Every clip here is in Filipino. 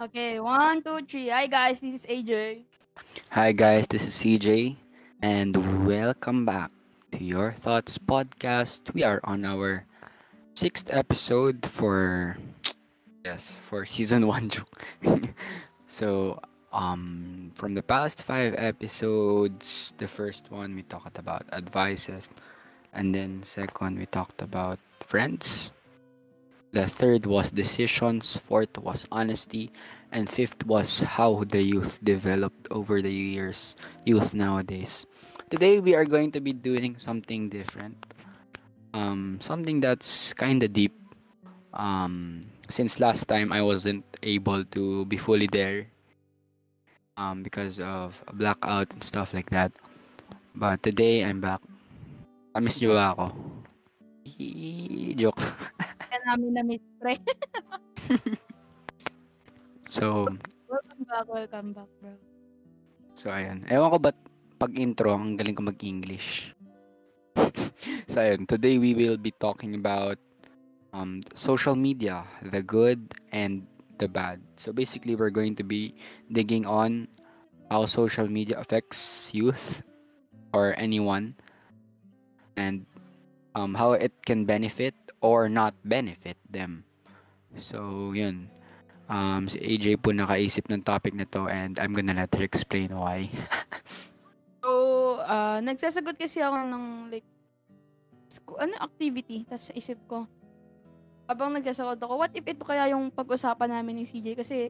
Okay, one, two, three. Hi guys, this is AJ. Hi guys, this is CJ and welcome back to Your Thoughts podcast. We are on our sixth episode for yes, for season 1. so, um from the past 5 episodes, the first one we talked about advices and then second we talked about friends. The third was decisions, fourth was honesty, and fifth was how the youth developed over the years, youth nowadays. Today we are going to be doing something different. Um something that's kind of deep. Um since last time I wasn't able to be fully there um because of blackout and stuff like that. But today I'm back. I miss ba ako? Joke. Kaya namin na miss pre. So, welcome back, welcome back, bro. so ayun. Ewan ko ba't pag intro, ang galing ko mag-English. so ayun, today we will be talking about um, social media, the good and the bad. So basically, we're going to be digging on how social media affects youth or anyone and um, how it can benefit or not benefit them. So, yun. Um, si AJ po nakaisip ng topic na to and I'm gonna let her explain why. So, ah, nagsasagot kasi ako ng like, ano activity, tapos isip ko, habang nagsasagot ako, what if ito kaya yung pag-usapan namin ni CJ? Kasi,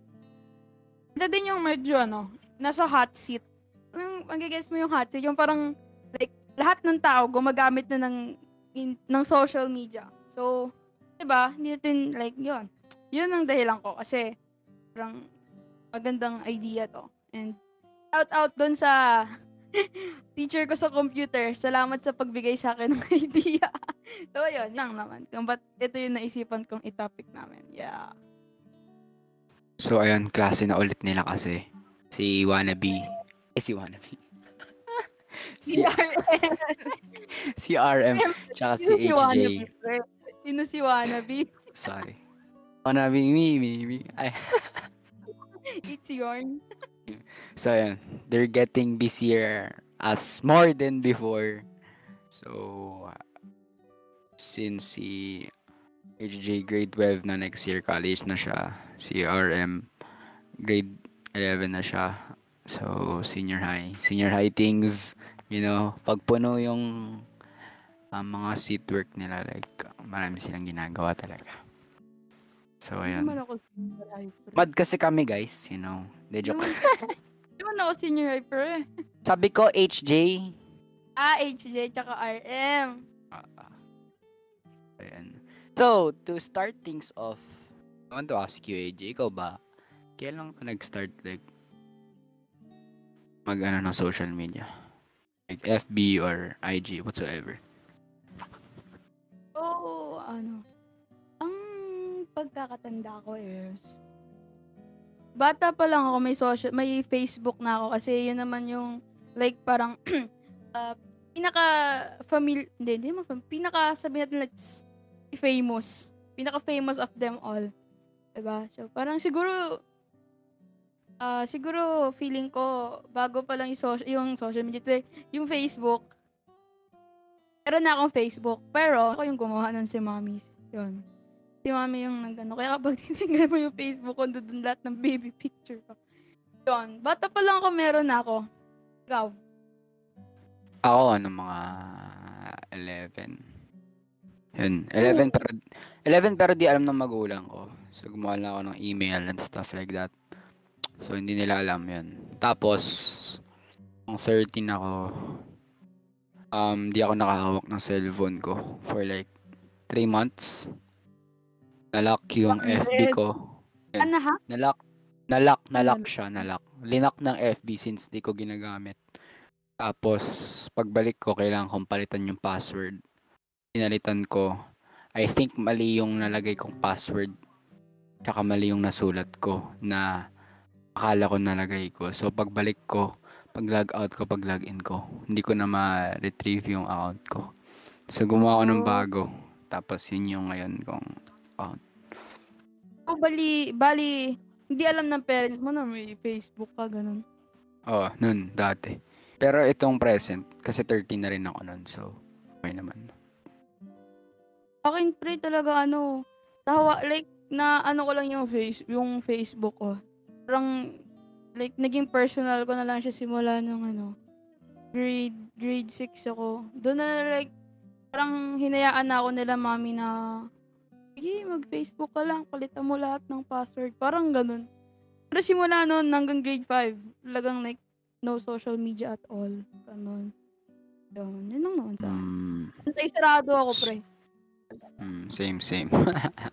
ito din yung medyo, ano, nasa hot seat. Ang, magigess mo yung hot seat, yung parang, like, lahat ng tao gumagamit na ng, in, ng social media. So, diba, hindi natin, like, yun. Yun ang dahilan ko, kasi, parang, magandang idea to. And, shout out dun sa teacher ko sa computer. Salamat sa pagbigay sa akin ng idea. so, yun, lang naman. Kung ba't ito yung naisipan kong itopic namin. Yeah. So ayun, klase na ulit nila kasi si Wannabe. Eh, si Wannabe. Si, CRM. si RM, tsaka si Sino HJ. Pre? Sino si Wannabe? Sorry. Wannabe, me, me, me. Ay. It's yarn. So ayun, they're getting busier as more than before. So, since si HJ grade 12 na next year, college na siya. Si RM, grade 11 na siya. So, senior high. Senior high things, you know, pag puno yung um, mga seat work nila, like, marami silang ginagawa talaga. So, pre. Mad kasi kami, guys, you know. De joke. Hindi naman ako senior high, pre. Sabi ko, HJ. Ah, HJ, tsaka RM. Ah, ah. Ayan. So, to start things off, I want to ask you, AJ, ikaw ba, kailan ka nag-start, like, mag, ano, ng social media? Like, FB or IG, whatsoever. So, ano, ang pagkakatanda ko is, bata pa lang ako may social, may Facebook na ako kasi yun naman yung, like, parang, uh, pinaka family, hindi, hindi fam- pinaka sabi natin like, famous. Pinaka famous of them all. Diba? So, parang siguro, ah siguro feeling ko, bago pa lang yung, social, yung social media, eh, yung Facebook, meron na akong Facebook, pero ako yung gumawa nun si Mami. Yun. Si Mami yung nagano. Kaya kapag titingnan mo yung Facebook ko, doon lahat ng baby picture ko. Yun. Bata pa lang ako, meron na ako. Ikaw. Ako, ano, mga 11. Yun, 11 pero, 11 pero di alam ng magulang ko. So, gumawa lang ako ng email and stuff like that. So, hindi nila alam yun. Tapos, nung 13 ako, um, di ako nakahawak ng cellphone ko for like 3 months. Nalock yung FB ko. Ano ha? Nalock, nalock, nalock Nalock. siya, nalock. Linock ng FB since di ko ginagamit. Tapos, pagbalik ko, kailangan kong palitan yung password. Pinalitan ko. I think mali yung nalagay kong password. Tsaka mali yung nasulat ko na akala ko nalagay ko. So, pagbalik ko, pag log out ko, pag log in ko, hindi ko na ma-retrieve yung account ko. So, gumawa ako ng Oh. bago. Tapos, yun yung ngayon kong account. So, bali, bali, hindi alam ng parents mo na may Facebook ka, ganun. Oo, nun, dati. Pero itong present, kasi 13 na rin ako nun, so okay naman. Akin pre talaga ano, tawa like na ano ko lang yung face yung Facebook ko. Parang like naging personal ko na lang siya simula nung ano grade grade 6 ako. Doon na like parang hinayaan na ako nila mami na sige mag-Facebook ka lang, palitan mo lahat ng password. Parang ganun. Pero simula noon hanggang grade 5, talagang like no social media at all. Ganun. Ganun. Yun lang naman sa akin. Mm, Antay sarado ako, pre. mm, same, same.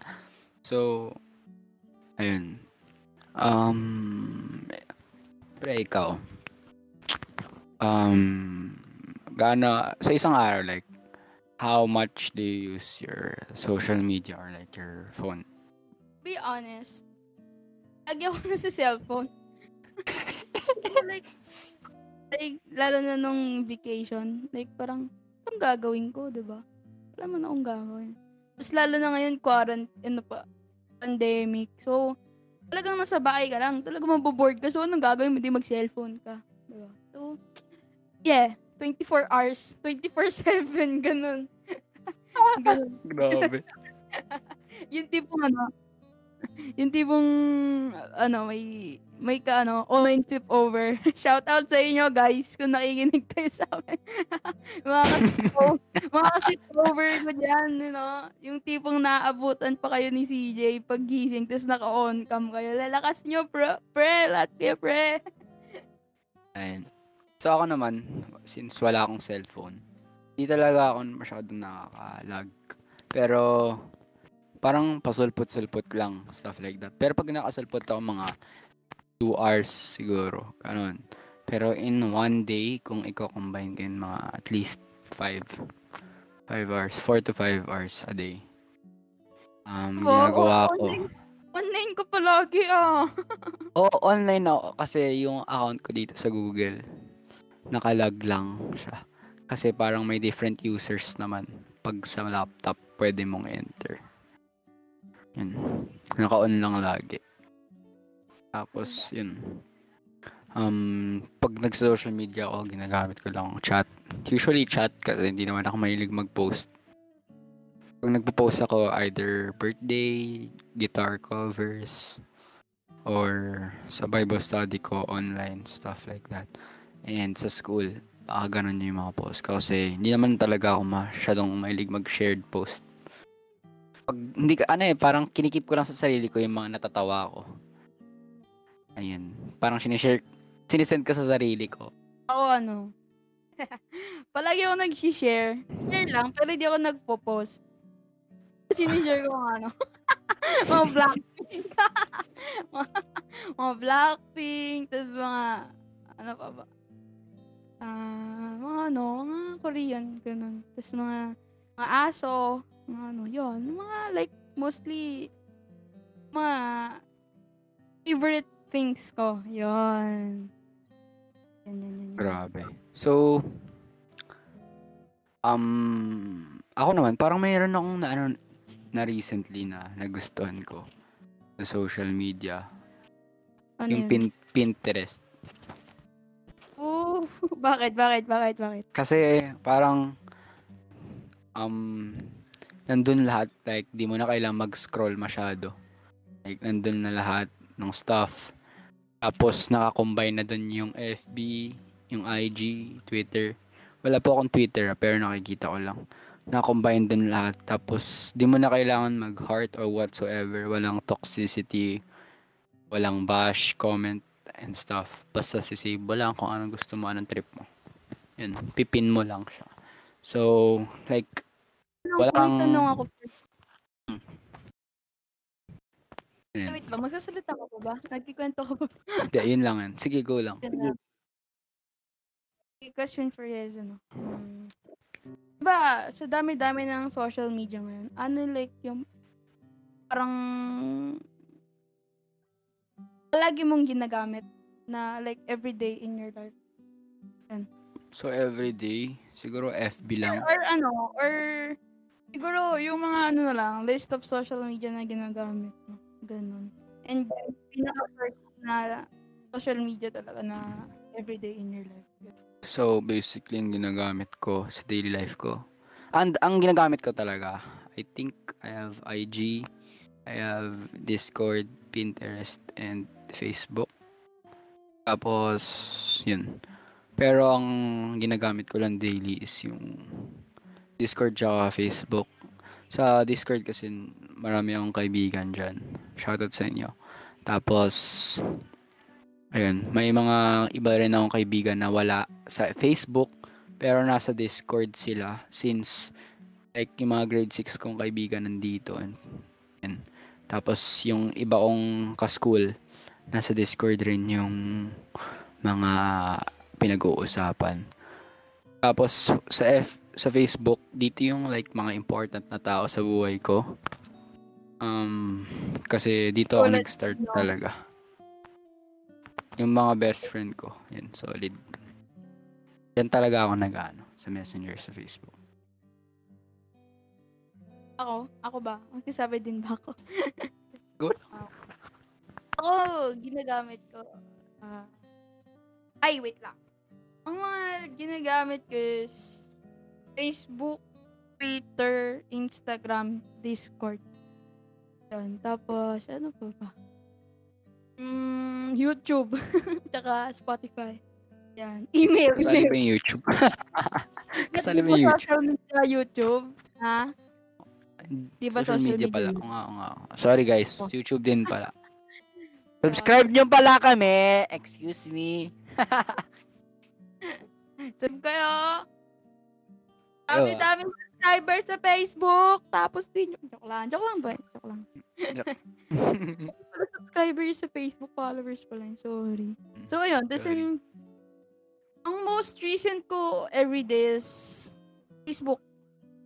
so, ayun. Um, pre, ikaw. Um, gaano, sa isang araw, like, how much do you use your social media or like your phone? be honest, lagi ako na sa cellphone. like, like, lalo na nung vacation, like, parang, anong gagawin ko, di ba? Wala man akong gagawin. Tapos lalo na ngayon, quarantine, ano pa, pandemic. So, talagang nasa bahay ka lang. Talagang maboboard ka. So, anong gagawin mo? Di mag-cellphone ka. Di ba? So, yeah. 24 hours. 24-7. Ganun. ganun. Grabe. yung tipong ano, yung tipong, ano, may, may ka, ano, online tip over. Shout out sa inyo, guys, kung nakikinig kayo sa amin. mga mga over ko dyan, you know, yung tipong naabutan pa kayo ni CJ pag gising, tapos naka-on cam kayo. Lalakas nyo, bro, pre, lahat kayo, pre. Ayun. So ako naman, since wala akong cellphone, hindi talaga ako masyadong nakaka-lag. Pero, parang pasulpot-sulpot lang, stuff like that. Pero pag nakasulpot ako mga 2 hours siguro, ganun. Pero in one day, kung i-combine ko mga at least 5 5 hours, 4 to 5 hours a day. Um, Wow, ginagawa ko. online, online ko palagi, ah. Oo, online ako kasi yung account ko dito sa Google, nakalag lang siya. Kasi parang may different users naman. Pag sa laptop, pwede mong enter. Yun. Naka-on lang lagi. Tapos, yun. Um, pag nag-social media ako, ginagamit ko lang chat. Usually chat kasi hindi naman ako mahilig mag-post. Pag nagpo-post ako, either birthday, guitar covers, or sa Bible study ko online, stuff like that. And sa school, baka ganun yung mga post. Kasi hindi naman talaga ako masyadong mahilig mag-shared post. Pag, hindi ka, ano eh, parang kinikip ko lang sa sarili ko yung mga natatawa ko. Ayun. Parang sinishare, sinisend ko sa sarili ko. Ako ano, palagi ako nag-share. Share lang, pero hindi ako nagpo-post. Sinishare ko mga ano, mga Blackpink. mga, mga Blackpink, tapos mga, ano pa ba? Ah, mga ano, mga Korean, ganun. Tapos mga, mga aso, mga ano, yun. Mga like, mostly, mga favorite things ko. Yun. Yan, yan, yan, yan. Grabe. So, um, ako naman, parang mayroon akong na, ano, na recently na nagustuhan ko sa social media. Ano yung yun? pin- Pinterest. Oh, bakit, bakit, bakit, bakit? Kasi parang um nandun lahat like di mo na kailangan mag-scroll masyado. Like nandun na lahat ng stuff. Tapos naka-combine na dun yung FB, yung IG, Twitter. Wala po akong Twitter ah, pero nakikita ko lang. Naka-combine dun lahat. Tapos di mo na kailangan mag-heart or whatsoever. Walang toxicity, walang bash, comment, and stuff. Basta sisave mo lang kung anong gusto mo, anong trip mo. Yun, pipin mo lang siya. So, like, Tanong, Wala may tanong ako first. yun. Wait ba, magsasalita ka pa ba? Nagkikwento ka pa ba? Hindi, yun lang yan. Sige, go lang. Okay, question for you is ano. Um, diba, sa dami-dami ng social media ngayon, ano like yung parang palagi mong ginagamit na like everyday in your life? So, everyday, siguro FB lang. Or ano, or siguro yung mga ano na lang, list of social media na ginagamit mo. Ganun. And pinaka-first na social media talaga na everyday in your life. So, basically, yung ginagamit ko sa daily life ko. And ang ginagamit ko talaga, I think I have IG, I have Discord, Pinterest, and Facebook. Tapos, yun. Pero ang ginagamit ko lang daily is yung Discord tsaka Facebook. Sa Discord kasi marami akong kaibigan dyan. Shoutout sa inyo. Tapos, ayun, may mga iba rin akong kaibigan na wala sa Facebook pero nasa Discord sila since like yung mga grade 6 kong kaibigan nandito. And, and tapos yung iba kong ka-school nasa Discord rin yung mga pinag-uusapan. Tapos sa F sa Facebook, dito yung like mga important na tao sa buhay ko. Um, kasi dito ako nag-start no? talaga. Yung mga best friend ko, yan, solid. Yan talaga ako nag-ano, sa messenger sa Facebook. Ako? Ako ba? Magsasabi din ba ako? Go. Ah. Ako, ginagamit ko. ah, ay, wait lang. Ang mga ginagamit ko is Facebook, Twitter, Instagram, Discord. Yan. Tapos, ano pa ba? Mm, YouTube. Tsaka Spotify. Yan. Email. Kasali email. ba yung YouTube? Kasali Di yung YouTube? social media YouTube? Ha? Di ba social, social media, media pala? yun? Oo nga, oo nga. Sorry guys, Oh. YouTube din pala. Subscribe nyo pala kami. Excuse me. Sub kayo. Dami-dami subscribers sa Facebook. Tapos din, joke lang. Joke lang ba? Joke lang. Subscribers sa Facebook, followers pala yun. Sorry. So, ayun. Tapos yung, ang most recent ko everyday is Facebook.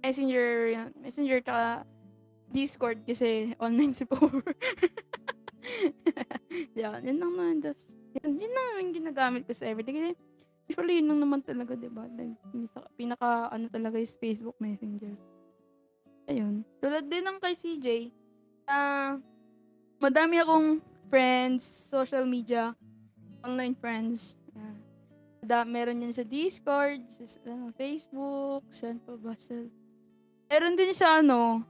Messenger. Messenger ka Discord kasi online si Power. yan, yun lang naman. Tapos, yun, yun lang yung ginagamit ko sa everyday. Kasi, usually, yun lang naman talaga, di ba? Like, pinaka, ano talaga is Facebook Messenger. Ayun. Tulad din ng kay CJ, ah, madami akong friends, social media, online friends. Ah, da, meron yan sa Discord, sa ano, Facebook, saan pa ba? Sa, meron din sa ano,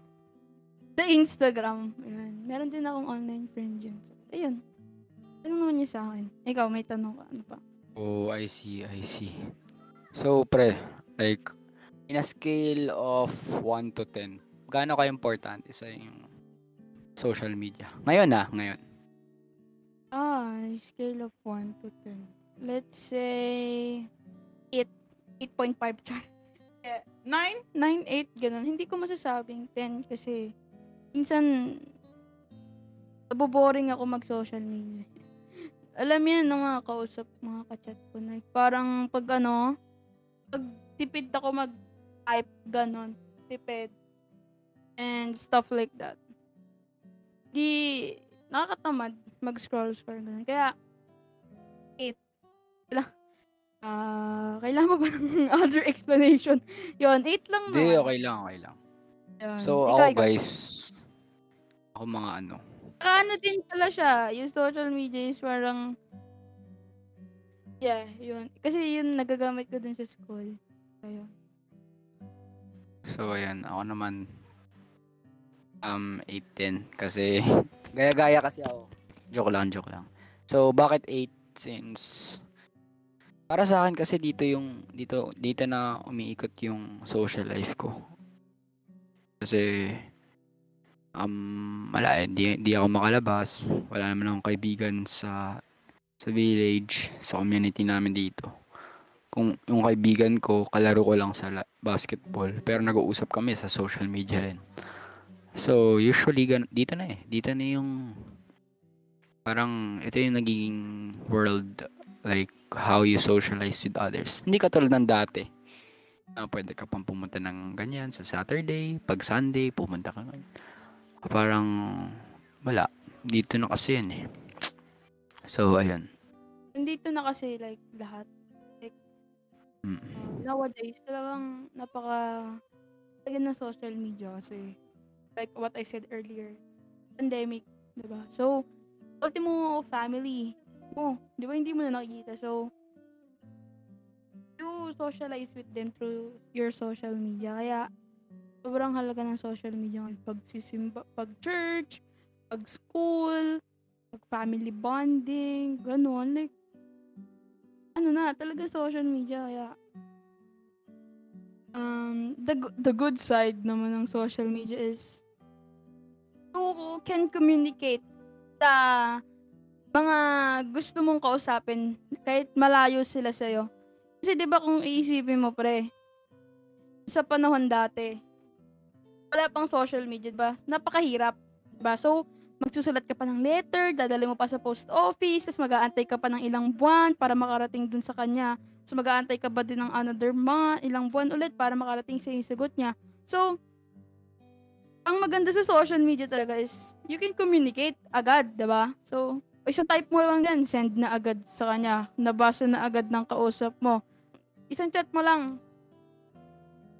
sa Instagram. Ayan. Meron din akong online friend dyan. Ayun. Ano naman niya sa akin? Ikaw, may tanong ka. Ano pa? Oh, I see, I see. So, pre, like, in a scale of 1 to 10, gaano ka importante sa yung social media? Ngayon na, ngayon. Ah, scale of 1 to 10. Let's say, 8. 8.5 char. Eh, 9? 9, 8, ganun. Hindi ko masasabing 10 kasi minsan naboboring ako mag-social media. Alam yan ng mga kausap, mga kachat ko. Like, parang pag ano, pag tipid ako mag-type, ganun. Tipid. And stuff like that. Di, nakakatamad mag-scroll scroll ganun. Kaya, 8. Kailangan, ah, kailangan pa ba ng other explanation? Yon 8 lang Hindi, naman. okay lang, okay lang. Yun. So, Ikaw, ako ikaw. guys, ako mga ano, Saka ano din pala siya, yung social media is parang, yeah, yun. Kasi yun, nagagamit ko din sa school. Kaya, So, ayan, ako naman, um, 8-10. Kasi, gaya-gaya kasi ako. Joke lang, joke lang. So, bakit 8? Since, para sa akin kasi dito yung, dito, dito na umiikot yung social life ko. Kasi, um, wala, eh, di, di ako makalabas. Wala naman akong kaibigan sa, sa village, sa community namin dito kung yung kaibigan ko, kalaro ko lang sa la- basketball. Pero nag-uusap kami sa social media rin. So, usually, gan- dito na eh. Dito na yung, parang, ito yung nagiging world, like, how you socialize with others. Hindi katulad ng dati. Na pwede ka pang pumunta ng ganyan sa Saturday, pag Sunday, pumunta ka ngayon. Parang, wala. Dito na kasi yan eh. So, ayun. nandito na kasi like lahat. Mm. Uh, nowadays, talagang napaka talaga ng social media kasi like what I said earlier, pandemic, 'di ba? So, ultimo family mo. Di ba hindi mo na nakikita? So, you socialize with them through your social media. Kaya, sobrang halaga ng social media ngayon. Pag sisimba, pag church, pag school, pag family bonding, ganun. Like, ano na, talaga social media. Kaya, um, the, the good side naman ng social media is you can communicate sa mga gusto mong kausapin kahit malayo sila sa'yo. Kasi 'di ba kung iisipin mo pre, sa panahon dati, wala pang social media, 'di ba? Napakahirap, 'di ba? So, magsusulat ka pa ng letter, dadali mo pa sa post office, tapos mag-aantay ka pa ng ilang buwan para makarating dun sa kanya. So, mag-aantay ka ba din ng another month, ilang buwan ulit para makarating sa yung sagot niya. So, ang maganda sa social media talaga is you can communicate agad, ba? So, isang type mo lang yan, send na agad sa kanya. Nabasa na agad ng kausap mo. Isang chat mo lang.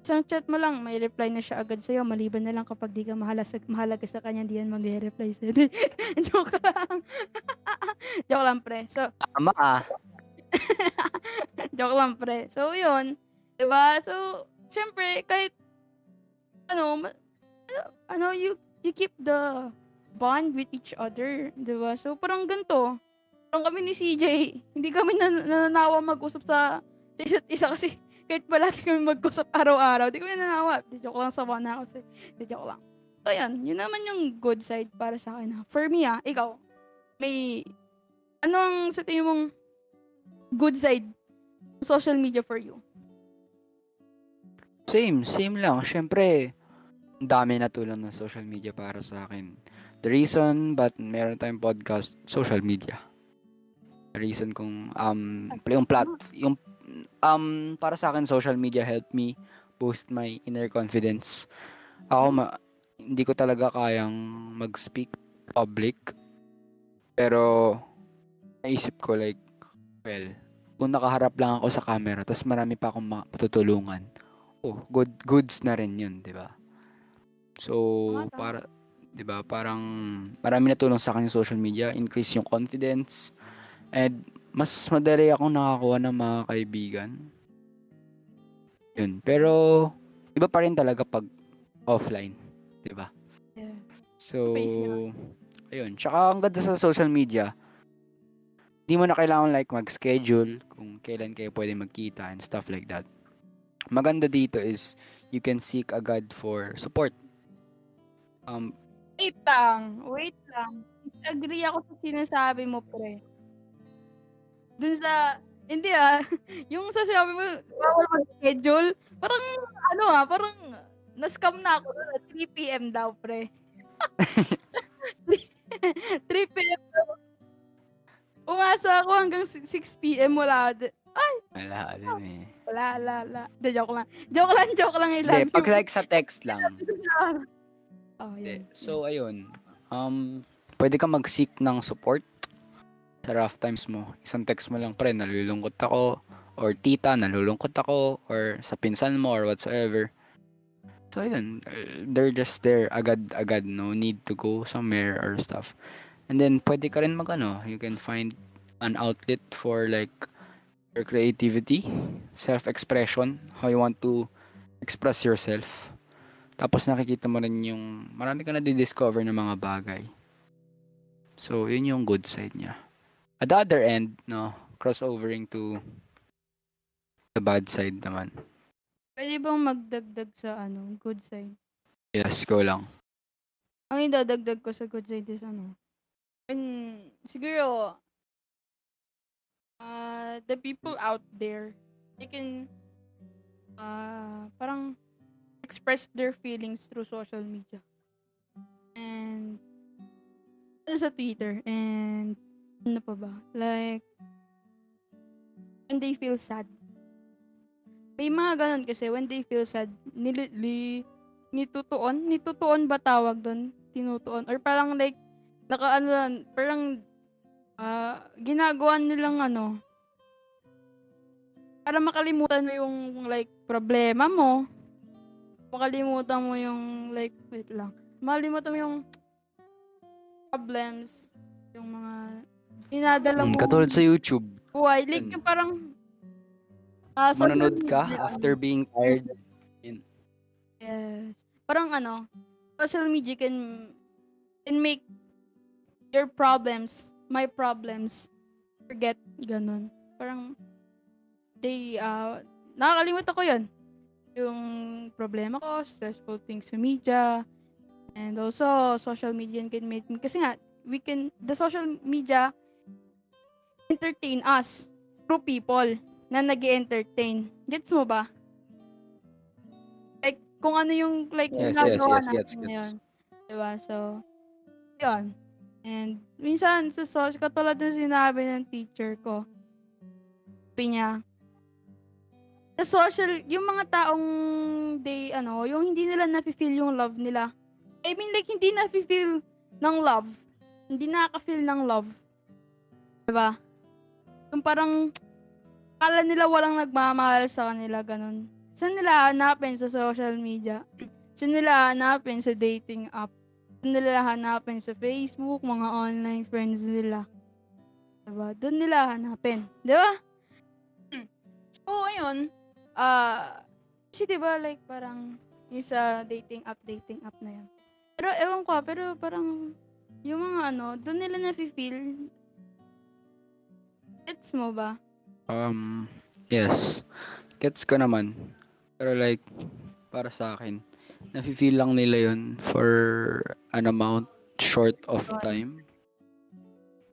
Isang chat mo lang, may reply na siya agad sa'yo. Maliban na lang kapag di ka mahalasag, mahalaga sa kanya, di yan mag-reply sa'yo. Joke lang. Joke lang, pre. So, Tama ah. Joke lang, pre. So, yun. Diba? So, syempre, kahit, ano, ano, you, you keep the bond with each other. Diba? So, parang ganito. Parang kami ni CJ, hindi kami nan- nananawa mag-usap sa, sa isa't isa kasi kahit palagi kami mag-usap araw-araw, di kami nananawa. Di joke lang, sawa na kasi. Di joke lang. So, yan. Yun naman yung good side para sa akin. ha. For me, ah, ikaw, may, anong sa tingin mong good side social media for you? Same, same lang. Siyempre, dami na tulong ng social media para sa akin. The reason but meron tayong podcast, social media. The reason kung um yung plat yung um para sa akin social media helped me boost my inner confidence. Ako ma, hindi ko talaga kayang mag-speak public. Pero naisip ko like well, kung nakaharap lang ako sa camera tapos marami pa akong matutulungan. Oh, good goods na rin 'yun, 'di ba? So, para 'di ba, parang marami na tulong sa akin yung social media, increase yung confidence and mas madali akong nakakuha ng mga kaibigan. Yun. Pero iba pa rin talaga pag offline, 'di ba? Yeah. So, ayun. Tsaka ang ganda sa social media, di mo na kailangan like mag-schedule kung kailan kayo pwede magkita and stuff like that. Maganda dito is you can seek agad for support. Um, Wait lang. Wait lang. Agree ako sa sinasabi mo, pre. Dun sa, hindi ah, yung sa sinabi mo, bawal mag-schedule, parang, ano ah, parang, na-scam na ako dun, ah, 3pm daw, pre. 3pm daw. Umasa ako hanggang 6pm, wala. di- wala din eh. Wala, wala, wala. De, joke lang. Joke lang, joke lang. I love Hindi, pag like sa text lang. Oh, yun. So, ayun. Um, pwede ka mag-seek ng support sa rough times mo. Isang text mo lang, pre, nalulungkot ako. Or tita, nalulungkot ako. Or sa pinsan mo or whatsoever. So, ayun. uh, They're just there agad-agad. No need to go somewhere or stuff. And then, pwede ka rin mag, ano, you can find an outlet for like your creativity, self-expression, how you want to express yourself. Tapos nakikita mo rin yung marami ka na discover ng mga bagay. So, yun yung good side niya. At the other end, no, crossovering to the bad side naman. Pwede bang magdagdag sa ano, good side? Yes, go lang. Ang idadagdag ko sa good side is ano, when, siguro, uh, the people out there, they can, uh, parang, express their feelings through social media. And, sa Twitter, and, ano pa ba? Like, when they feel sad. May mga ganun kasi, when they feel sad, nili, li, nitutuon? Nitutuon ba tawag doon? Tinutuon? Or parang like, naka ano lang, parang, ah, ginagawa nilang ano, para makalimutan mo yung like, problema mo. Makalimutan mo yung like, wait lang. Makalimutan mo yung problems, yung mga Dinadala Mm, mo katulad sa YouTube. buhay. Like, Yun. yung parang, social Manonood ka media. after being tired. Yes. Parang ano, social media can can make your problems, my problems, forget ganun. Parang they uh nakakalimutan ko 'yon. Yung problema ko, stressful things sa media, and also social media can make kasi nga we can the social media entertain us through people na nag entertain Gets mo ba? Like, kung ano yung, like, Yes, yes, ginagawa yes, natin gets, gets. ngayon. Diba? So, yun. And, minsan, sa social, katulad ng sinabi ng teacher ko, sabi niya, sa social, yung mga taong they, ano, yung hindi nila nafe-feel yung love nila. I mean, like, hindi nafe-feel ng love. Hindi nakaka-feel ng love. Diba? Yung parang, kala nila walang nagmamahal sa kanila, ganun. Saan nila hanapin sa social media? Saan nila hanapin sa dating app? Saan nila hanapin sa Facebook, mga online friends nila? Diba? Doon nila hanapin. Diba? So, ayun. Ah, kasi diba, like, parang, yung sa dating app, dating app na yan. Pero, ewan ko, pero parang, yung mga ano, doon nila nafe-feel. Gets mo ba? Um, yes. Gets ko naman. Pero like, para sa akin, nafe-feel lang nila yun for an amount short of time.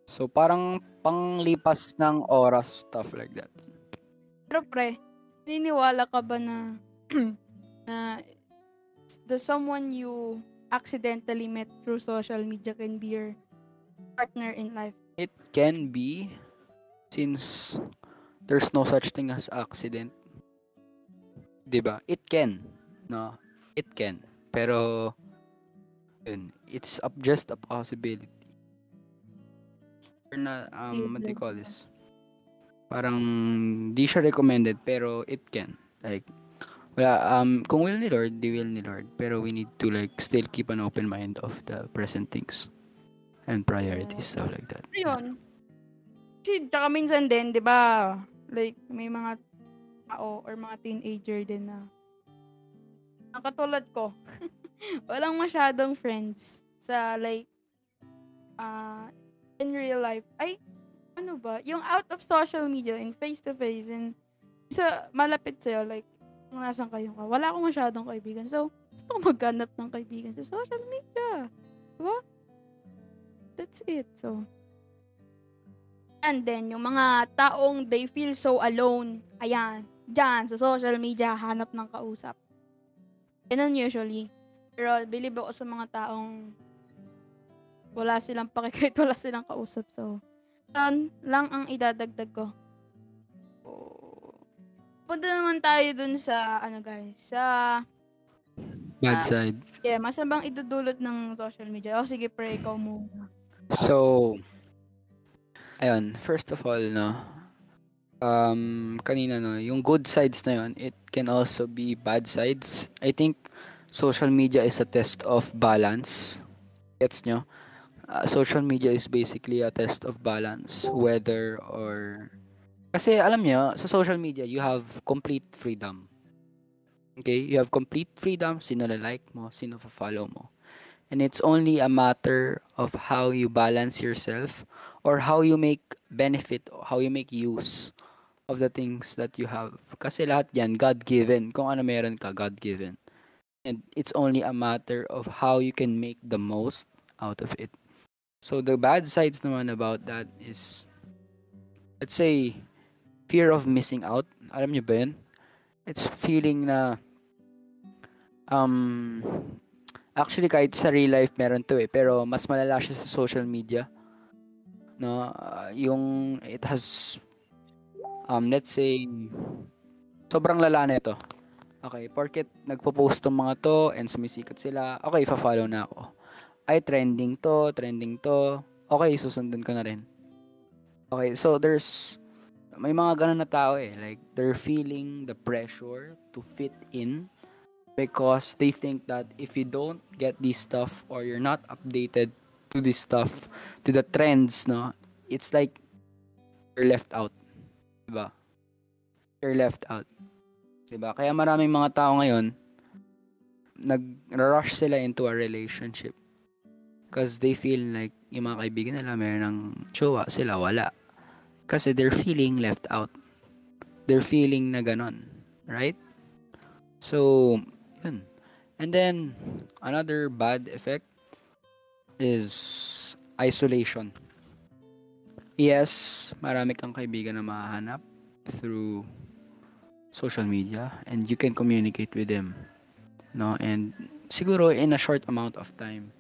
So, parang panglipas ng oras, stuff like that. Pero pre, niniwala ka ba na na the someone you accidentally met through social media can be your partner in life? It can be, since there's no such thing as accident. 'Di ba? It can. No, it can. Pero, yun, it's up just a possibility. Or na, um, what do you call this? Parang, di siya recommended, pero it can. Like, wala, um, kung will ni Lord, di will ni Lord. Pero we need to, like, still keep an open mind of the present things. And priorities, stuff like that. Yun, kasi tsaka minsan din, di ba, like, may mga tao or mga teenager din na na katulad ko, walang masyadong friends sa like, uh, in real life. Ay, ano ba? Yung out of social media and face-to-face and sa malapit sa'yo, like, kung nasan kayo ka, wala akong masyadong kaibigan. So, gusto ko maghanap ng kaibigan sa social media. Diba? That's it. So, and then, yung mga taong they feel so alone, ayan, dyan, sa social media, hanap ng kausap. Ganun usually. Pero, believe ako sa mga taong wala silang pakikait, wala silang kausap. So, yun lang ang idadagdag ko. Oh. Punta naman tayo dun sa, ano guys, sa, Bad Ah. side. yeah, masabang idudulot ng social media. O, sige, pre, ikaw muna. So, ayun, first of all, no, um, kanina, no, yung good sides na yun, it can also be bad sides. I think social media is a test of balance. Gets nyo? Uh, social media is basically a test of balance, whether or... Kasi alam nyo, sa social media, you have complete freedom. Okay? You have complete freedom, sino like mo, sino follow mo. And it's only a matter of how you balance yourself or how you make benefit, how you make use of the things that you have. Kasi lahat yan, God-given. Kung ano meron ka, God-given. And it's only a matter of how you can make the most out of it. So the bad sides naman about that is, let's say, fear of missing out. Alam niyo ba yun? It's feeling na, um, Actually, kahit sa real life meron to eh. Pero mas malala siya sa social media. No? Ah, yung it has, um, let's say, sobrang lala na ito. Okay, porket nagpo-post tong mga to and sumisikat sila, okay, fa-follow na ako. Ay, trending to, trending to. Okay, susundan ko na rin. Okay, so there's, may mga ganun na tao eh. Like, they're feeling the pressure to fit in because they think that if you don't get this stuff or you're not updated to this stuff, to the trends, no, it's like you're left out. Diba? You're left out. Diba? Kaya maraming mga tao ngayon, nag-rush sila into a relationship. Because they feel like yung mga kaibigan nila meron ng jowa, sila wala. Kasi they're feeling left out. They're feeling na ganon. Right? So, yun. And then, another bad effect is isolation. Yes, marami kang kaibigan na mahanap through social media and you can communicate with them. No? And siguro in a short amount of time,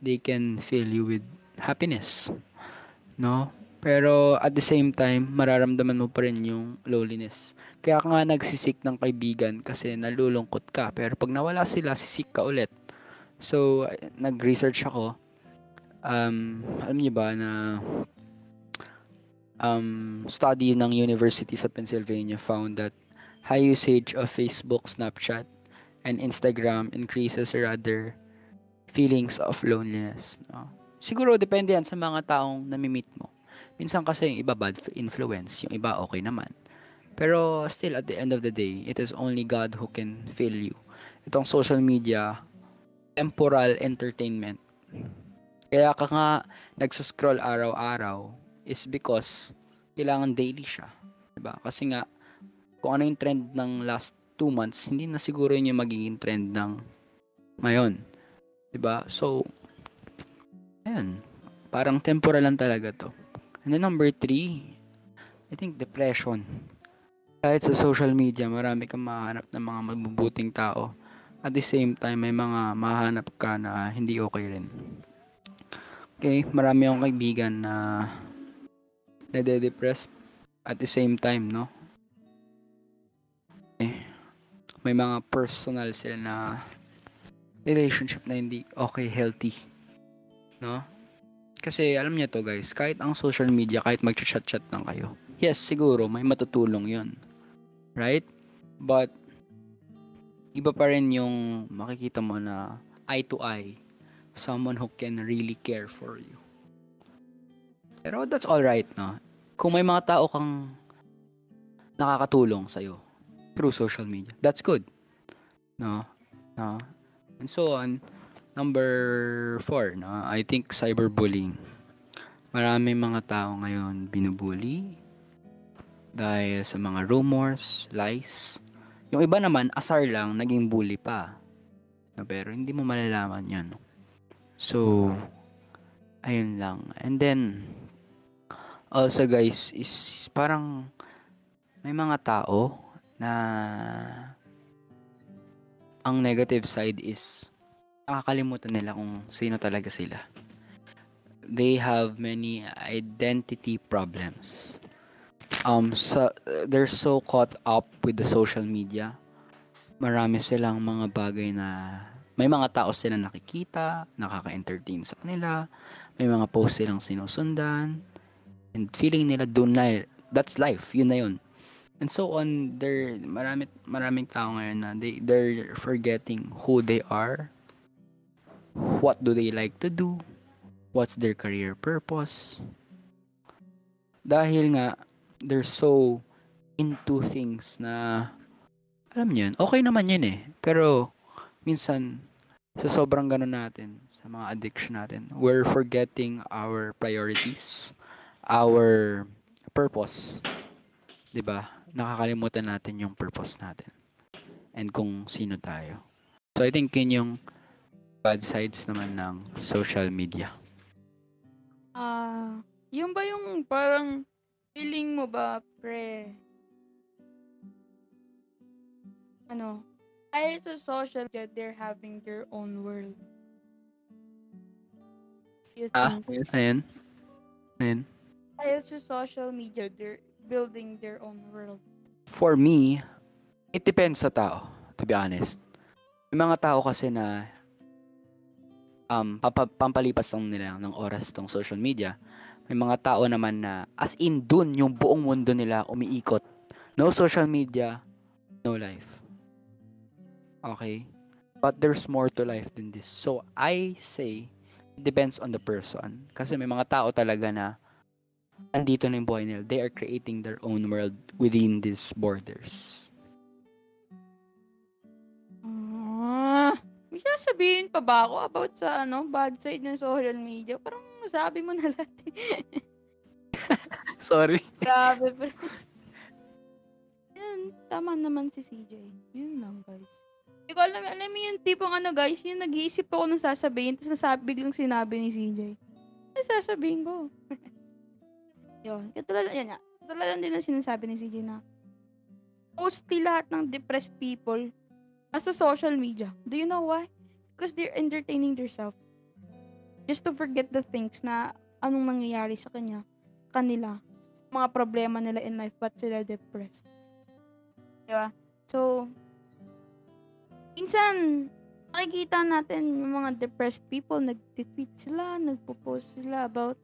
they can fill you with happiness. No? Pero at the same time, mararamdaman mo pa rin yung loneliness. Kaya ka nga nagsisik ng kaibigan kasi nalulungkot ka. Pero pag nawala sila, sisik ka ulit. So, nag-research ako. Um, alam niyo ba na um, study ng University sa Pennsylvania found that high usage of Facebook, Snapchat, and Instagram increases rather feelings of loneliness. No? Siguro depende yan sa mga taong nami-meet mo. Minsan kasi yung iba bad influence, yung iba okay naman. Pero still at the end of the day, it is only God who can fill you. Itong social media, temporal entertainment. Kaya ka nga nagsuscroll araw-araw is because kailangan daily siya. Diba? Kasi nga, kung ano yung trend ng last two months, hindi na siguro yun yung magiging trend ng ngayon. Diba? So, ayun. Parang temporal lang talaga to. And then number three, I think depression. Kahit sa social media, marami kang mahanap ng mga mabubuting tao. At the same time, may mga mahanap ka na hindi okay rin. Okay, marami akong kaibigan na nade-depressed at the same time, no? Okay. May mga personal sila na relationship na hindi okay, healthy. No? Kasi alam niyo to guys, kahit ang social media, kahit mag-chat-chat lang kayo, yes, siguro may matutulong yon Right? But, iba pa rin yung makikita mo na eye to eye, someone who can really care for you. Pero that's all right, no? Kung may mga tao kang nakakatulong sa'yo through social media, that's good. No? No? And so on, Number four, no? I think cyberbullying. Marami mga tao ngayon binubully dahil sa mga rumors, lies. Yung iba naman, asar lang, naging bully pa. No, pero hindi mo malalaman yan. So, ayun lang. And then, also guys, is parang may mga tao na ang negative side is nakakalimutan nila kung sino talaga sila. They have many identity problems. Um, so, they're so caught up with the social media. Marami silang mga bagay na may mga tao sila nakikita, nakaka-entertain sa kanila, may mga post silang sinusundan, and feeling nila doon na, that's life, yun na yun. And so on, there marami maraming tao ngayon na they they're forgetting who they are what do they like to do, what's their career purpose. Dahil nga, they're so into things na, alam niyo yun, okay naman yun eh. Pero, minsan, sa sobrang ganun natin, sa mga addiction natin, we're forgetting our priorities, our purpose. 'Di ba? Nakakalimutan natin yung purpose natin. And kung sino tayo. So I think yun yung bad sides naman ng social media? Ah, uh, yung ba yung parang feeling mo ba, pre? Ano? Dahil sa social media, they're having their own world. You ah, think? ano yun? Ano yun? Dahil sa social media, they're building their own world. For me, it depends sa tao, to be honest. May mga tao kasi na um, pampalipas lang nila ng oras tong social media. May mga tao naman na as in dun yung buong mundo nila umiikot. No social media, no life. Okay? But there's more to life than this. So I say it depends on the person. Kasi may mga tao talaga na andito na yung buhay nila. They are creating their own world within these borders. Ah, may sasabihin pa ba ako about sa ano, bad side ng social media? Parang sabi mo na lahat. eh. Sorry. Grabe. Pero... Yan, tama naman si CJ. Yun lang, guys. Hindi ko alam, alam mo yung tipong ano, guys, yung nag-iisip ako ng sasabihin, tapos nasabi, biglang sinabi ni CJ. Ano sasabihin ko? yun. Katulad, yan nga. Katulad din ang sinasabi ni CJ na mostly lahat ng depressed people nasa social media. Do you know why? Because they're entertaining themselves. Just to forget the things na anong nangyayari sa kanya, kanila, mga problema nila in life, but sila depressed. Diba? So, minsan, nakikita natin yung mga depressed people, nag-tweet sila, nagpo-post sila about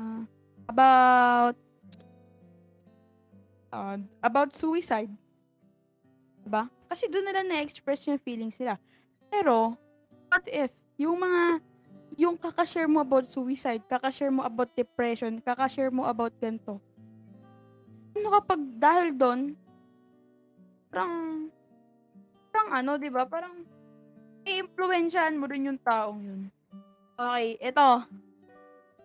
uh, about uh, about suicide. Diba? Kasi doon nila na-express yung feelings nila. Pero, what if, yung mga, yung kakashare mo about suicide, kakashare mo about depression, kakashare mo about ganito. Ano kapag dahil doon, parang, parang ano, di ba? Parang, i-influensyahan mo rin yung taong yun. Okay, ito.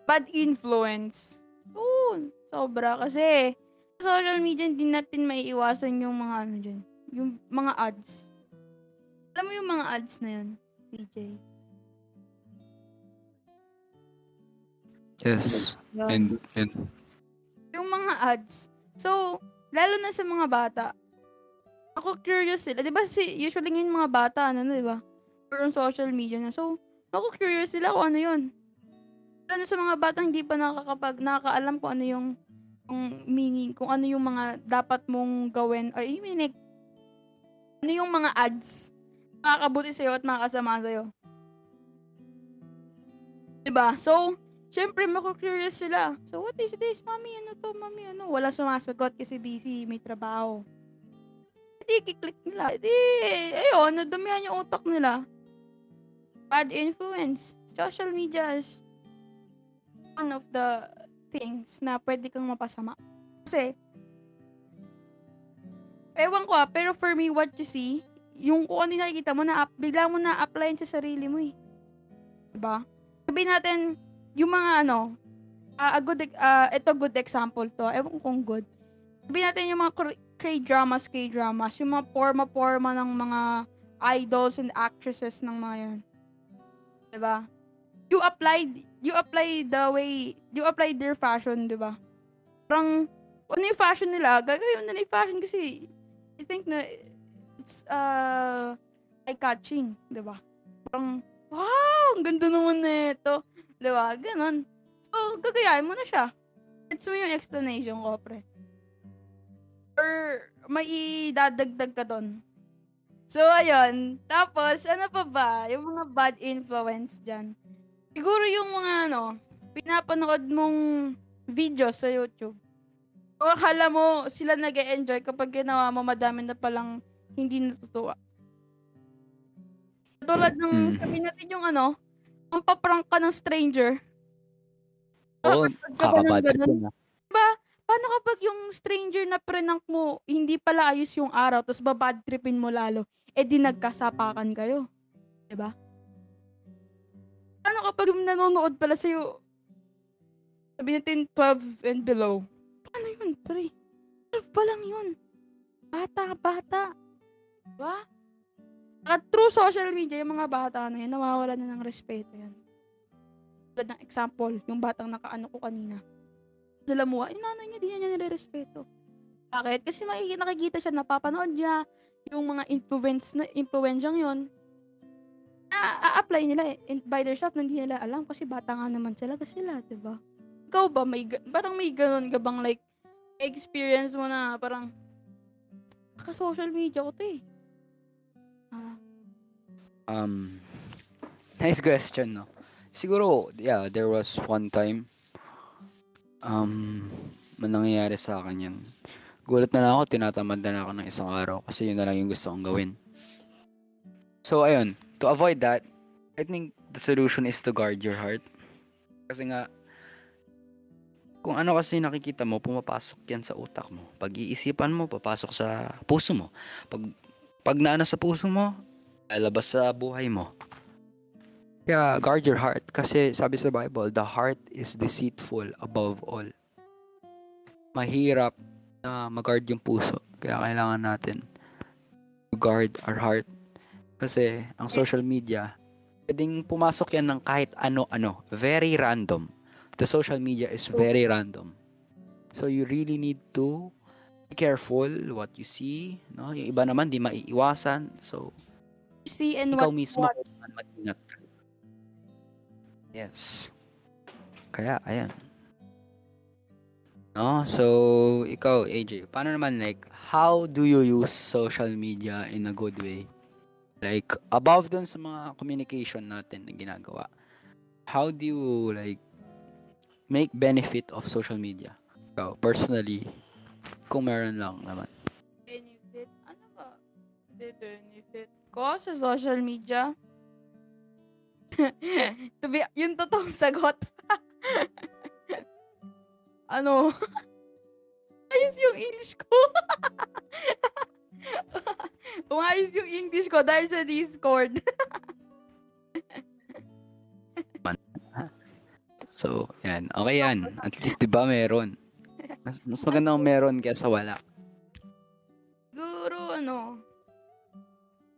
Bad influence. Oo, sobra. Kasi, sa social media, hindi natin maiiwasan yung mga ano dyan. Yung mga ads. Alam mo yung mga ads na yun, CJ? Yes. And, and yung mga ads. So, lalo na sa mga bata, ako curious sila. Di ba si, usually yung mga bata, ano di ba? On social media na. So, ako curious sila kung ano yun. Lalo sa mga bata, hindi pa nakakapag, nakakaalam kung ano yung, yung meaning, kung ano yung mga dapat mong gawin. Or, I mean, like, ano yung mga ads makakabuti sa'yo at makakasama sa'yo. Diba? So, syempre, mako-curious sila. So, what is this? Mami, ano to? Mami, ano? Wala sumasagot kasi busy, may trabaho. Hindi, kiklik nila. Hindi, ayun, nadamihan yung utak nila. Bad influence. Social media is one of the things na pwede kang mapasama. Kasi, ewan ko ah, pero for me, what you see, yung kung ano yung nakikita mo, na bigla mo na apply sa sarili mo eh. Diba? Sabihin natin, yung mga ano, uh, a good, uh, ito good example to, ewan ko kung good. Sabihin natin yung mga K-dramas, K-dramas, yung mga forma-forma ng mga idols and actresses ng mga yan. Diba? You applied, you apply the way, you apply their fashion, diba? Parang, ano yung fashion nila, gagawin nila yung fashion kasi I think na it's uh, eye-catching, diba? Parang, wow, ang ganda naman na ito. Diba? Ganon. So, gagayahin mo na siya. It's mo yung explanation ko, pre. Or, may idadagdag ka doon. So, ayun. Tapos, ano pa ba? Yung mga bad influence dyan. Siguro yung mga, ano, pinapanood mong videos sa YouTube. Kung akala mo sila nag enjoy kapag ginawa mo madami na palang hindi natutuwa. Tulad ng, Mm. sabihin natin yung ano, ang paprank ka ng stranger. Oo, ganun, kakabad trip yun, ah. Paano kapag yung stranger na prank mo, hindi pala ayos yung araw, tapos babad tripin mo lalo, eh di nagkasapakan kayo. ba? Paano kapag nanonood pala sa'yo, sabi natin 12 and below, paano yun, pre? 12 pa lang yun. Bata, bata. Diba? At through social media, yung mga bata na yun, nawawala na ng respeto yan. Tulad ng example, yung batang nakaano ko kanina. Sila mo, yung nanay niya, di niya nire-respeto. Bakit? Kasi makikita, nakikita siya, napapanood niya, yung mga influence na, influensyang yun, na-apply nila eh. And by themselves, hindi nila alam kasi bata nga naman sila kasi sila, di ba? Ikaw ba, may, parang may ganun ka bang like, experience mo na parang, ka-social media ko to eh. Ah, Um, nice question, no? Siguro, yeah, there was one time, um, nangyayari sa akin yan. Gulat na lang ako, tinatamad na ako ng isang araw kasi yun na lang yung gusto kong gawin. So, ayun, to avoid that, I think the solution is to guard your heart. Kasi nga, kung ano kasi nakikita mo, pumapasok yan sa utak mo. Pag-iisipan mo, papasok sa puso mo. Pag, pag naano sa puso mo, lalabas sa buhay mo. Kaya guard your heart. Kasi sabi sa Bible, the heart is deceitful above all. Mahirap na mag-guard yung puso. Kaya kailangan natin to guard our heart. Kasi ang social media, pwedeng pumasok yan ng kahit ano-ano. Very random the social media is very random. So you really need to be careful what you see, no? Yung iba naman di maiiwasan. So See and ikaw what mismo what mag-ingat ka. Yes. Kaya ayan. No, so ikaw AJ, paano naman like how do you use social media in a good way? Like above dun sa mga communication natin na ginagawa. How do you like make benefit of social media? So, personally, kung meron lang naman. benefit? Ano ba? The benefit ko sa social media? To be, yung totoong sagot. ano? Ayos yung English ko. Umayos yung English ko dahil sa Discord. So, yan. Okay yan. At least, di ba, meron. Mas, mas maganda kung meron kaysa wala. Siguro, ano?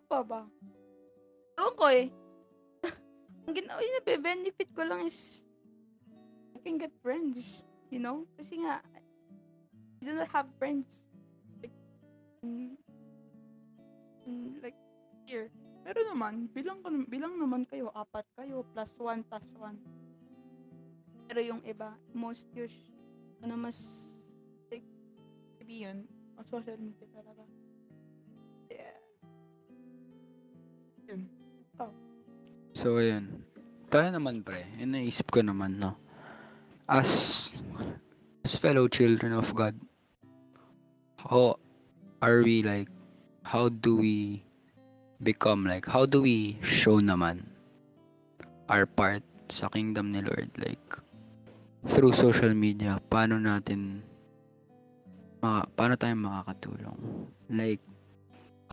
Pa ba? Ewan ko eh. Ang ginawa yung benefit ko lang is I can get friends. You know? Kasi nga, I do not have friends. Like, mm, like, here. Pero naman, bilang, bilang naman kayo, apat kayo, plus one, plus one. Pero yung iba, most use, ano mas, like, maybe yun, on social media talaga. Yeah. Yun. So, ayun. Tayo naman, pre. Yung naisip ko naman, no? As, as fellow children of God, how are we like, how do we become like, how do we show naman our part sa kingdom ni Lord? Like, through social media, paano natin, maka, paano tayo makakatulong? Like,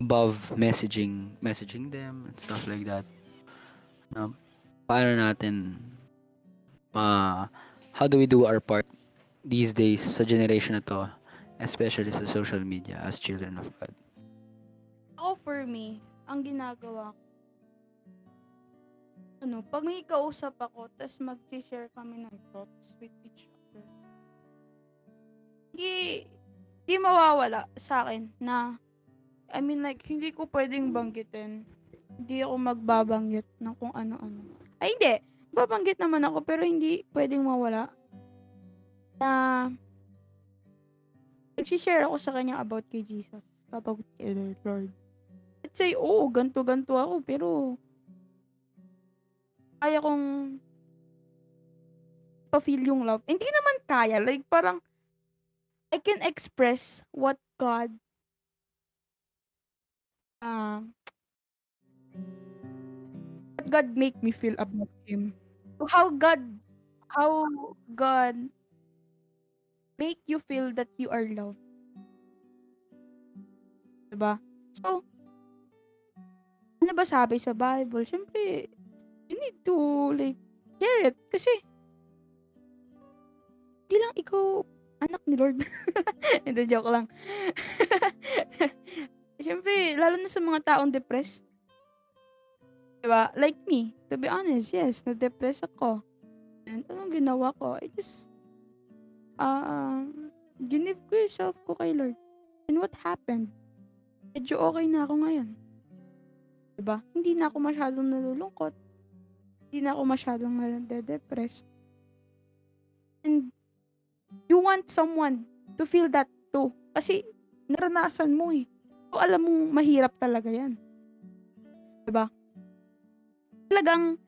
above messaging, messaging them and stuff like that. Um, paano natin ma how do we do our part these days sa generation na to especially sa social media as children of God Ako for me, ang ginagawa ko, ano, pag may kausap ako, tas mag-share kami ng thoughts with each other, hindi, hindi mawawala sa akin na, I mean like, hindi ko pwedeng banggitin. Hindi ako magbabanggit ng kung ano-ano. Ay, hindi. Babanggit naman ako, pero hindi pwedeng mawala. Na, nag-share ako sa kanya about kay Jesus. About kay Lord. Let's say, oo, ganto-ganto ako, pero kaya kong pa-feel yung love. Hindi naman kaya. Like, parang, I can express what God what God make me feel about Him. How God, how God make you feel that you are loved. Diba? So, ano ba sabi sa Bible? Siyempre, you need to, like, share it. Kasi, di lang ikaw anak ni Lord. Hindi, joke lang. Siyempre, lalo na sa mga taong depressed. Diba? Like me, to be honest, yes, na-depress ako. And anong ginawa ko? I just, um, ginive ko yung self ko kay Lord. And what happened? Medyo okay na ako ngayon. Diba? Hindi na ako masyadong nalulungkot. Hindi na ako masyadong nade-depressed. And you want someone to feel that too. Kasi naranasan mo eh. So, alam mo, mahirap talaga yan. Diba? Talagang,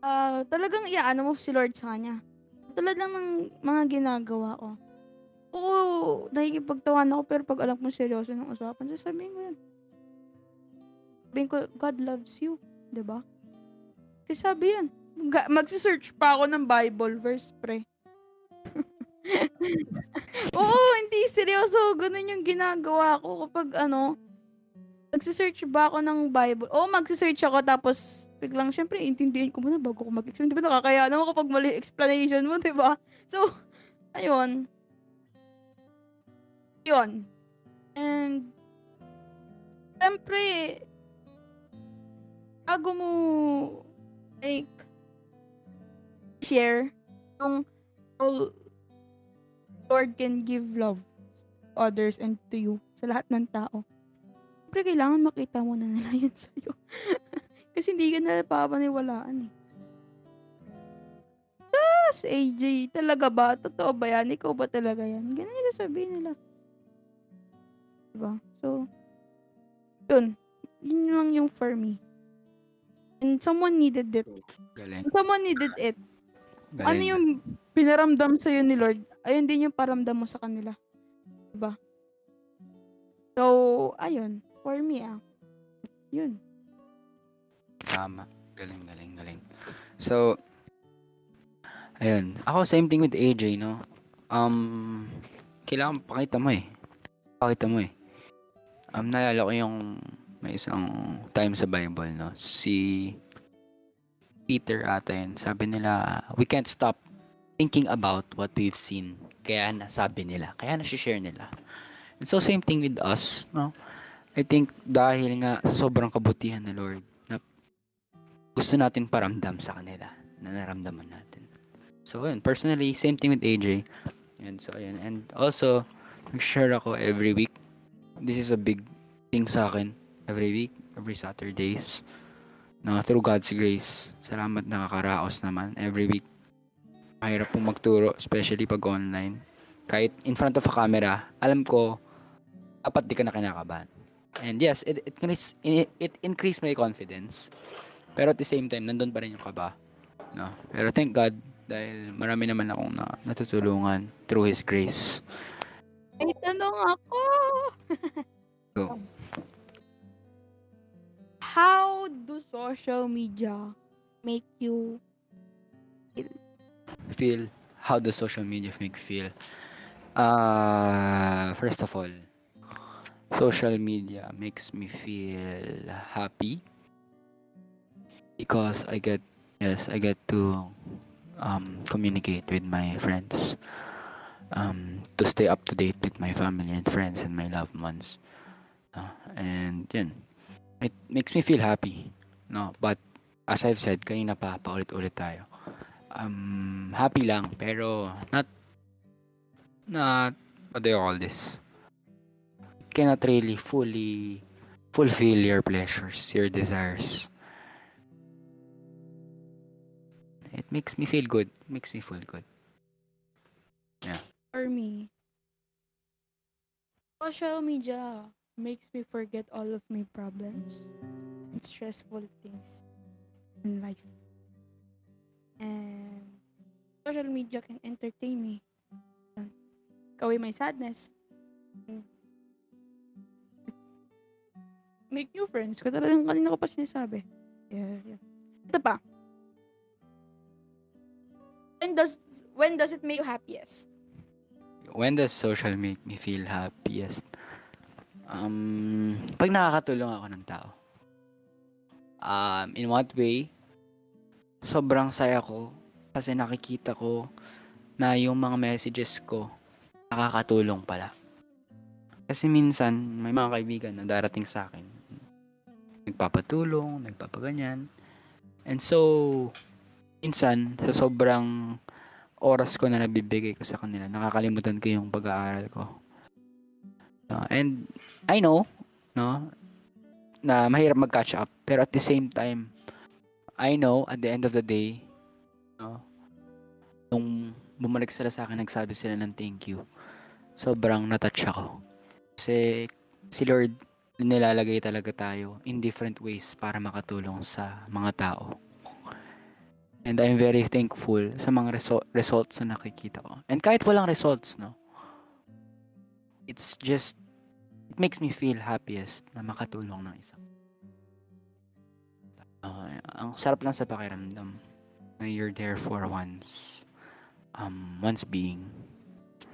ah talagang iaano mo si Lord sa kanya. Tulad lang ng mga ginagawa ko. Oo, nakikipagtawan ako, pero pag alam ko seryoso ng usapan, sasabihin ko yan. Sabihin ko, God loves you. 'di ba? Kasi sabi yan, ga- magsisearch pa ako ng Bible verse, pre. Oo, hindi seryoso. Ganun yung ginagawa ko kapag ano, nagsisearch ba ako ng Bible? Oo, magsisearch ako tapos biglang, syempre, intindihin ko muna bago ko mag-explain. Di ba nakakaya naman kapag mali explanation mo, di ba? So, ayun. Yun. And, syempre, bago mo, like, share, yung all Lord can give love to others and to you, sa lahat ng tao. Siyempre, kailangan makita mo na nila yun sa'yo. Kasi hindi ka na papaniwalaan eh. Tapos, AJ, talaga ba? Totoo ba yan? Ikaw ba talaga yan? Ganun yung sasabihin nila. Diba? So, yun. Yun lang yung for me. And someone needed it. Galing. Someone needed it. Galing. Ano yung pinaramdam sa'yo ni Lord? Ayun din yung paramdam mo sa kanila. Diba? So, ayun. For me, ah. Yun. Tama. Galing, galing, galing. So, ayun. Ako, same thing with AJ, no? Um, kailangan pakita mo eh. Pakita mo eh. Um, naalala ko yung may isang time sa Bible, no? Si Peter ata yun. Sabi nila, we can't stop thinking about what we've seen. Kaya nasabi nila. Kaya nasi-share nila. And so, same thing with us, no? I think dahil nga sa sobrang kabutihan ni Lord, na gusto natin paramdam sa kanila na naramdaman natin. So, yun. Personally, same thing with AJ. And so, ayun. And also, nag-share ako every week. This is a big thing sa akin. Every week, every Saturdays. Na through God's grace. Salamat nakakaraos naman every week. Mahirap pong magturo, especially pag online. Kahit in front of a camera, alam ko, dapat di ka na kinakabahan. And yes, it, it, it, it increased my confidence. Pero at the same time, nandun pa rin yung kaba. No? Pero thank God, dahil marami naman akong na, natutulungan through His grace. May tanong ako. Go. How do social media make you Feel, how does social media make you feel? Uh, first of all, social media makes me feel happy because I get yes I get to um, communicate with my friends um, to stay up to date with my family and friends and my loved ones. Uh, and yun it makes me feel happy no? But as I've said kanina pa paulit-ulit tayo. Um happy lang pero not not what do you call this cannot really fully fulfill your pleasures, your desires. It makes me feel good. makes me feel good. Yeah. For me? Social media makes me forget all of my problems and stressful things in life. And social media can entertain me. away my sadness. Make new friends. Katulad ng kanina ko pa sinasabi. Yeah, yeah. Ito pa. When does when does it make you happiest? When does social make me feel happiest? Um, pag nakakatulong ako ng tao. Um, in what way? Sobrang saya ko kasi nakikita ko na yung mga messages ko nakakatulong pala. Kasi minsan, may mga kaibigan na darating sa akin. Nagpapatulong, nagpapaganyan. And so, minsan, sa sobrang oras ko na nabibigay ko sa kanila, nakakalimutan ko yung pag-aaral ko. No, and I know, no, na mahirap mag-catch up. Pero at the same time, I know at the end of the day, no, nung bumalik sila sa akin, nagsabi sila ng thank you. Sobrang natouch ako. Kasi si Lord, nilalagay talaga tayo in different ways para makatulong sa mga tao. And I'm very thankful sa mga resu- results na nakikita ko. And kahit walang results, no? It's just, it makes me feel happiest na makatulong ng isa. Okay, ang sarap lang sa pakiramdam. na you're there for once. Um, once being.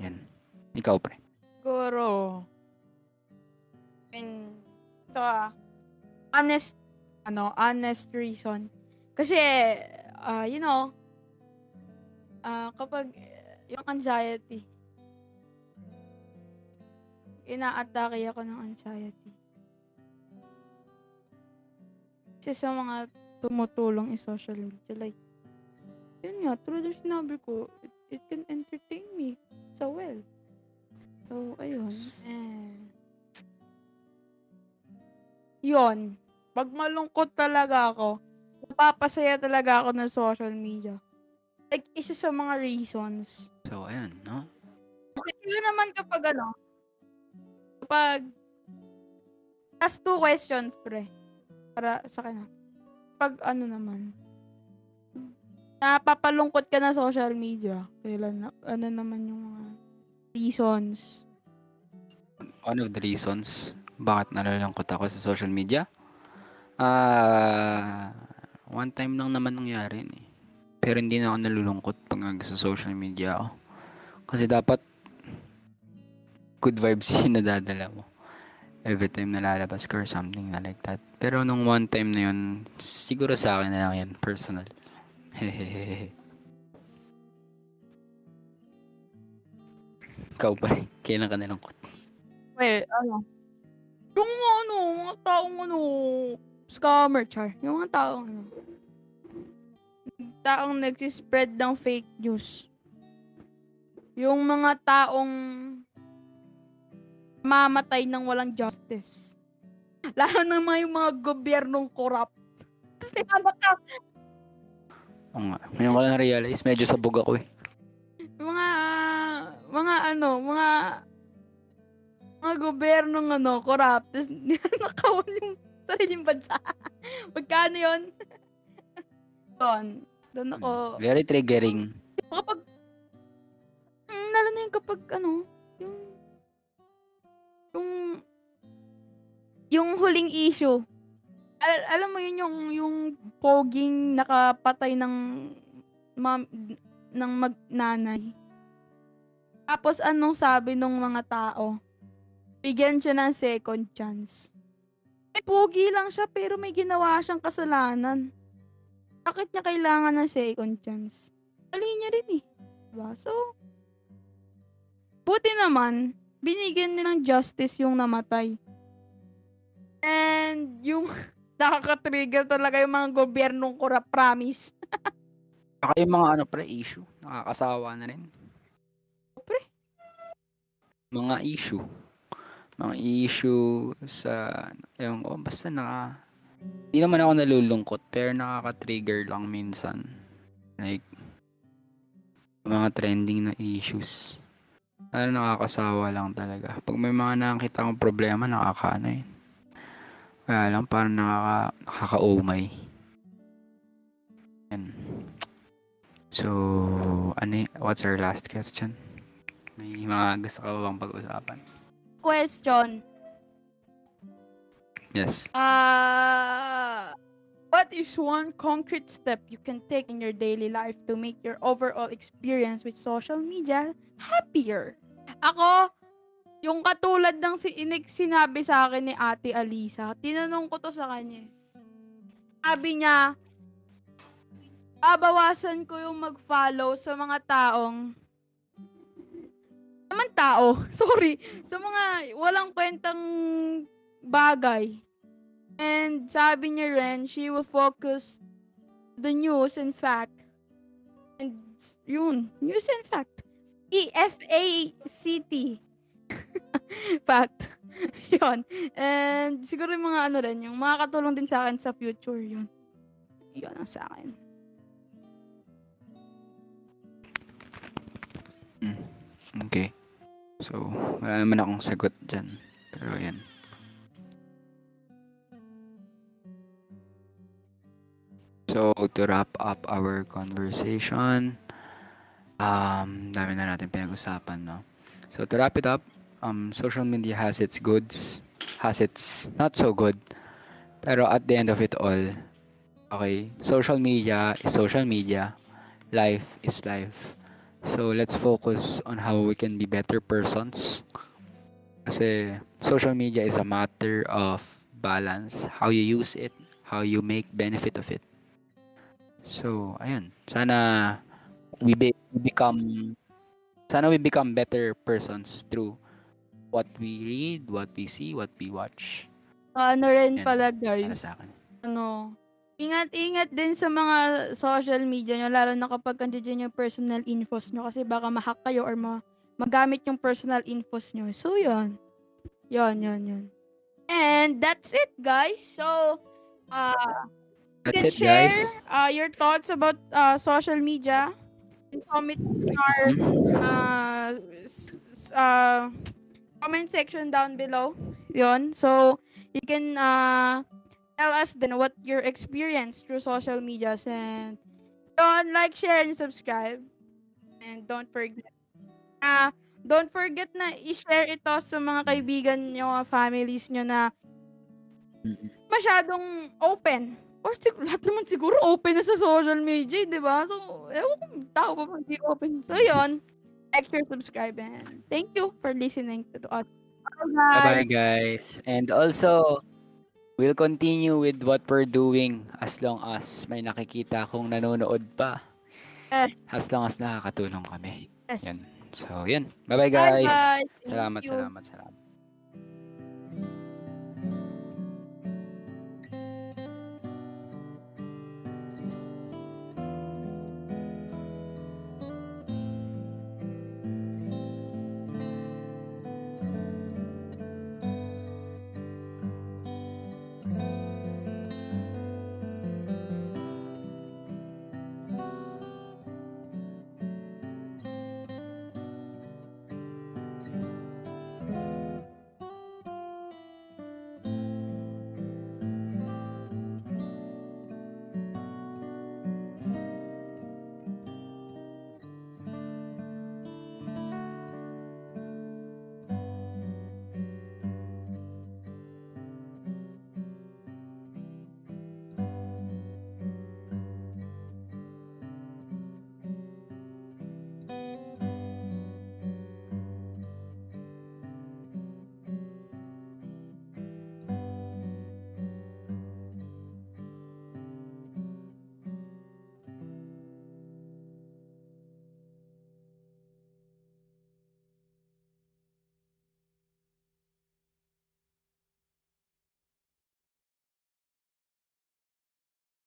Yan. Ikaw, pre. Siguro. In, ito ah. Honest, ano, honest reason. Kasi, ah, you know, ah, kapag eh, yung anxiety, ina-atake ako ng anxiety. Kasi sa mga tumutulong in social media, like, yun nga, tulad ng sinabi ko, it, it can entertain me so well. So, ayun. Eh. Yun. Pag malungkot talaga ako, napapasaya talaga ako ng social media. Like, isa sa mga reasons. So, ayun, no? Kaya naman kapag ano, kapag, last two questions, pre. Para sa kanya. Pag ano naman, napapalungkot ka na social media, kailan, na- ano naman yung mga reasons? One of the reasons bakit nalulungkot ako sa social media, ah, one time lang naman nangyari eh. Pero hindi na ako nalulungkot pag sa social media ako. Kasi dapat good vibes yung nadadala mo. Every time nalalabas ka or something na like that. Pero nung one time na yun, siguro sa akin na lang yan, personal. Hehehehe. Ikaw pa. Kailan ka nalungkot? Well, ano, yung ano, mga taong ano, scammer, char. Yung mga taong ano, taong nagsispread ng fake news. Yung mga taong mamatay ng walang justice. Lalo na mga yung mga gobyernong corrupt. Tapos nilanak ka. Oo nga. Ngayon ko lang realize, medyo sabog ako eh. Mga, mga ano, mga, mga gobyernong ano, corrupt. Tapos nakawan yung sariling bansa. Magkano yun? Doon. Doon ako. Very triggering. Kapag, mm, lalo na yung kapag ano, yung, yung, yung huling issue. Al- alam mo yun yung, yung poging nakapatay ng mam, ng magnanay. Tapos anong sabi ng mga tao? Bigyan siya ng second chance. May pogi lang siya pero may ginawa siyang kasalanan. Bakit niya kailangan ng second chance? Mali niya rin eh. Diba? So, buti naman, binigyan niya ng justice yung namatay. And yung nakaka-trigger talaga yung mga gobyernong corrupt promise. Saka yung mga ano pre, issue. Nakakasawa na rin. Pre. Mga issue. Mga issue sa, ewan ko, basta naka, hindi naman ako nalulungkot, pero nakaka-trigger lang minsan. Like, mga trending na issues. Ano nakakasawa lang talaga. Pag may mga nakakita kong problema, nakakaano yun. Kaya lang, parang nakaka, nakaka-umay. Yan. So, ano what's our last question? May mga gusto ka ba bang pag-usapan? Question. Yes. Uh, what is one concrete step you can take in your daily life to make your overall experience with social media happier? Ako, yung katulad ng si inig sinabi sa akin ni Ate Alisa, tinanong ko to sa kanya. eh. Sabi niya, babawasan ko yung mag-follow sa mga taong naman tao, sorry, sa mga walang kwentang bagay. And sabi niya rin, she will focus the news and fact. And yun, news and fact. E-F-A-C-T. fact. yun. And siguro yung mga ano rin, yung makakatulong din sa akin sa future yun. Yun ang sa akin. Okay. So, wala naman akong sagot dyan. Pero yan. So, to wrap up our conversation, um, dami na natin pinag-usapan, no? So, to wrap it up, um, social media has its goods, has its not so good, pero at the end of it all, Okay, social media is social media. Life is life. So let's focus on how we can be better persons. Kasi social media is a matter of balance, how you use it, how you make benefit of it. So, ayun. Sana we, be- become sana we become better persons through what we read, what we see, what we watch. Ano rin pala guys, sa akin. ano, ingat-ingat din sa mga social media nyo, lalo na kapag andyan yung personal infos nyo kasi baka ma-hack kayo or ma magamit yung personal infos nyo. So, yun. Yun, yun, yun. And that's it, guys. So, uh, you That's can it, share guys. uh, your thoughts about uh, social media and comment in our Mhm. uh, uh, comment section down below. Yon. So, you can uh, tell us then what your experience through social medias and don't like, share, and subscribe. And don't forget, uh, don't forget na i-share ito sa mga kaibigan nyo, mga families nyo na masyadong open. Or sig- lahat naman siguro open na sa social media, di ba? So, ewan kung tao pa ba hindi open. So, yun. Like, share, subscribe, and thank you for listening to us. Bye, Bye-bye, guys. And also, we'll continue with what we're doing as long as may nakikita kung nanonood pa. As long as nakakatulong kami. Yes. Yan. So, yun. Bye-bye, guys. Bye-bye. Salamat, you. salamat, salamat.